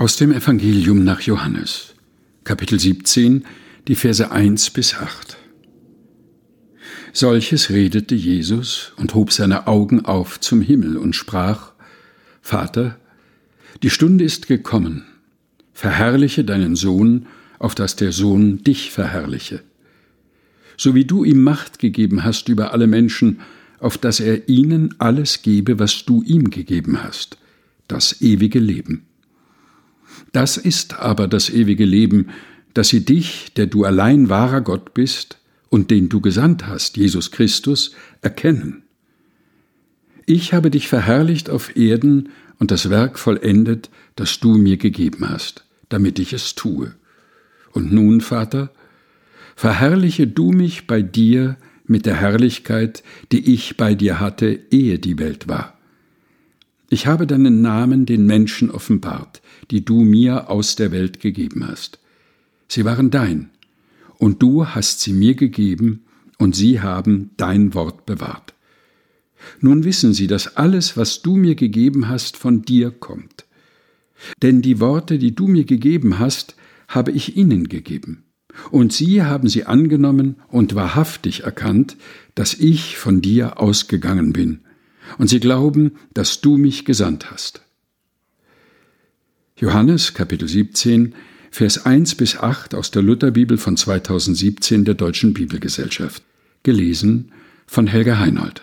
Aus dem Evangelium nach Johannes, Kapitel 17, die Verse 1 bis 8. Solches redete Jesus und hob seine Augen auf zum Himmel und sprach, Vater, die Stunde ist gekommen, verherrliche deinen Sohn, auf dass der Sohn dich verherrliche. So wie du ihm Macht gegeben hast über alle Menschen, auf dass er ihnen alles gebe, was du ihm gegeben hast, das ewige Leben. Das ist aber das ewige Leben, dass sie dich, der du allein wahrer Gott bist und den du gesandt hast, Jesus Christus, erkennen. Ich habe dich verherrlicht auf Erden und das Werk vollendet, das du mir gegeben hast, damit ich es tue. Und nun, Vater, verherrliche du mich bei dir mit der Herrlichkeit, die ich bei dir hatte, ehe die Welt war. Ich habe deinen Namen den Menschen offenbart, die du mir aus der Welt gegeben hast. Sie waren dein, und du hast sie mir gegeben, und sie haben dein Wort bewahrt. Nun wissen sie, dass alles, was du mir gegeben hast, von dir kommt. Denn die Worte, die du mir gegeben hast, habe ich ihnen gegeben. Und sie haben sie angenommen und wahrhaftig erkannt, dass ich von dir ausgegangen bin und sie glauben, dass du mich gesandt hast. Johannes Kapitel 17, Vers 1 bis 8 aus der Lutherbibel von 2017 der Deutschen Bibelgesellschaft. Gelesen von Helga Heinold.